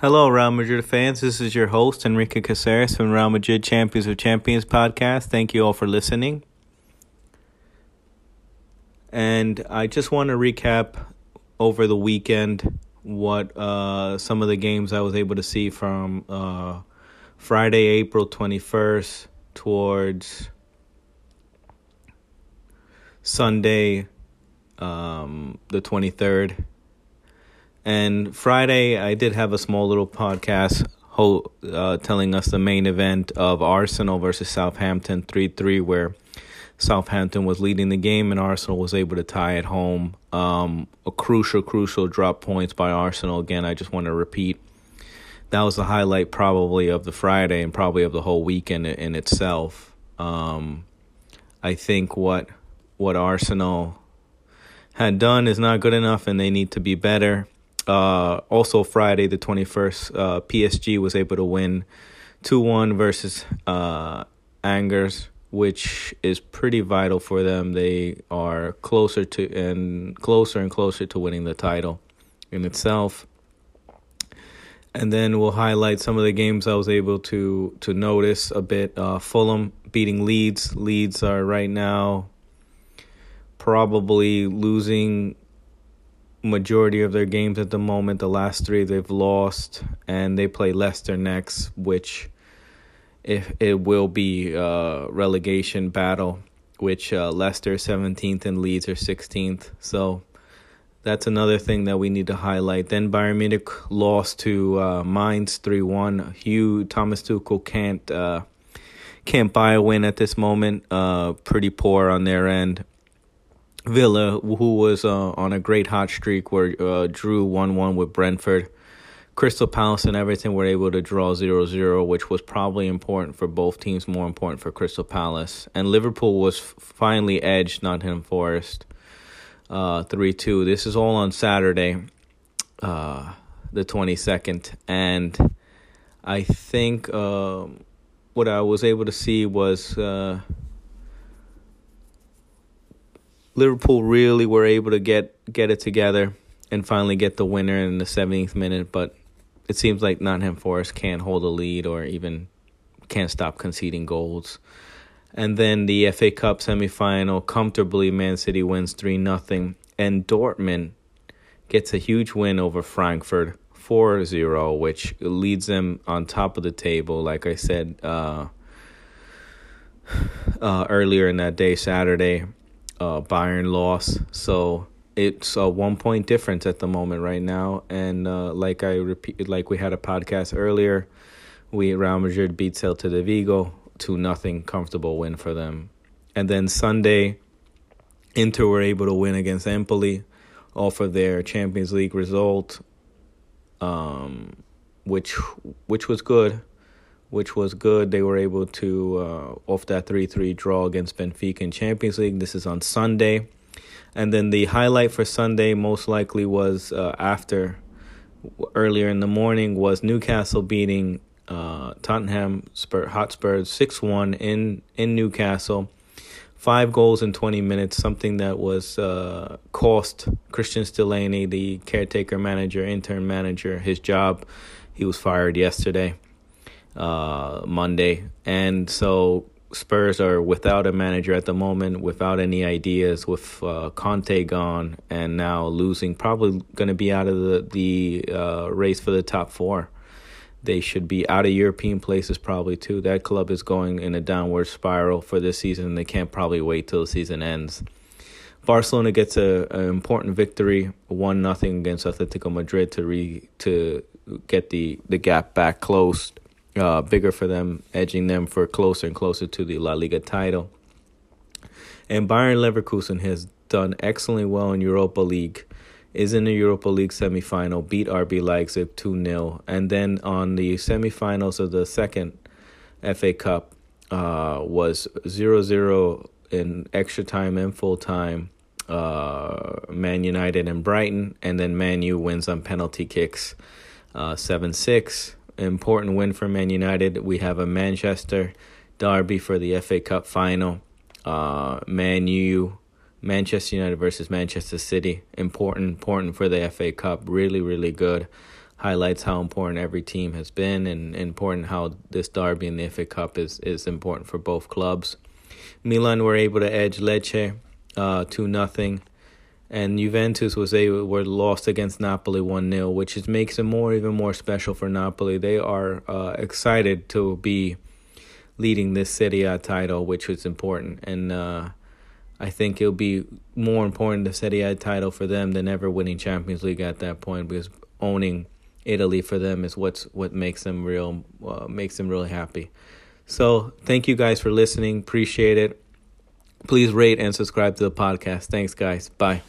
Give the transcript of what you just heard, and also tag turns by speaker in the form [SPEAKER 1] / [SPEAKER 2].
[SPEAKER 1] Hello, Real Madrid fans. This is your host, Enrique Caceres from Real Madrid Champions of Champions podcast. Thank you all for listening. And I just want to recap over the weekend what uh, some of the games I was able to see from uh, Friday, April 21st towards Sunday, um, the 23rd. And Friday, I did have a small little podcast ho- uh, telling us the main event of Arsenal versus Southampton 3 3, where Southampton was leading the game and Arsenal was able to tie at home. Um, a crucial, crucial drop points by Arsenal. Again, I just want to repeat that was the highlight probably of the Friday and probably of the whole weekend in itself. Um, I think what what Arsenal had done is not good enough, and they need to be better. Uh, also, Friday the twenty first, uh, PSG was able to win two one versus uh, Angers, which is pretty vital for them. They are closer to and closer and closer to winning the title in itself and then we'll highlight some of the games I was able to to notice a bit. Uh, Fulham beating Leeds. Leeds are right now probably losing majority of their games at the moment. The last three they've lost, and they play Leicester next, which if it will be a relegation battle, which uh, Leicester 17th and Leeds are 16th. So that's another thing that we need to highlight. Then Bayern Munich lost to uh, Mainz three one. Hugh Thomas Tuchel can't uh, can't buy a win at this moment. Uh, pretty poor on their end. Villa, who was uh, on a great hot streak, where uh, drew one one with Brentford. Crystal Palace and Everton were able to draw 0-0, which was probably important for both teams, more important for Crystal Palace. And Liverpool was finally edged Nottingham Forest uh, 3 2. This is all on Saturday, uh, the 22nd. And I think uh, what I was able to see was uh, Liverpool really were able to get, get it together and finally get the winner in the 70th minute. But it seems like Nottingham Forest can't hold a lead or even can't stop conceding goals. And then the FA Cup semifinal, comfortably, Man City wins 3 0. And Dortmund gets a huge win over Frankfurt 4 0, which leads them on top of the table. Like I said uh, uh, earlier in that day, Saturday, uh, Bayern lost. So it's a one point difference at the moment right now. And uh, like I repeat, like we had a podcast earlier, we Real Madrid beat Celta de Vigo two nothing comfortable win for them. And then Sunday, Inter were able to win against Empoli, off of their Champions League result, um, which which was good, which was good. They were able to uh, off that three three draw against Benfica in Champions League. This is on Sunday, and then the highlight for Sunday most likely was uh, after earlier in the morning was Newcastle beating uh, Tottenham Spur, Hotspurs 6 1 in, in Newcastle. Five goals in 20 minutes, something that was uh, cost Cristian Stellini, the caretaker manager, intern manager, his job. He was fired yesterday, uh, Monday. And so Spurs are without a manager at the moment, without any ideas, with uh, Conte gone, and now losing, probably going to be out of the, the uh, race for the top four. They should be out of European places probably too. That club is going in a downward spiral for this season. They can't probably wait till the season ends. Barcelona gets a an important victory, one nothing against Atletico Madrid to re to get the the gap back close, uh, bigger for them, edging them for closer and closer to the La Liga title. And Bayern Leverkusen has done excellently well in Europa League is in the Europa League semifinal, beat RB Leipzig 2 0. And then on the semifinals of the second FA Cup uh, was 0 0 in extra time and full time. Uh, Man United and Brighton, and then Man U wins on penalty kicks uh, 7 6. Important win for Man United. We have a Manchester derby for the FA Cup final. Uh, Man U Manchester United versus Manchester City. Important, important for the FA Cup. Really, really good. highlights how important every team has been and important how this derby in the FA Cup is is important for both clubs. Milan were able to edge Lecce uh, two nothing, and Juventus was able were lost against Napoli one 0 which is, makes it more even more special for Napoli. They are uh, excited to be leading this Serie A title, which was important, and uh, I think it'll be more important the Serie A title for them than ever winning Champions League at that point because owning Italy for them is what's what makes them real uh, makes them really happy. So thank you guys for listening. Appreciate it. Please rate and subscribe to the podcast. Thanks, guys. Bye.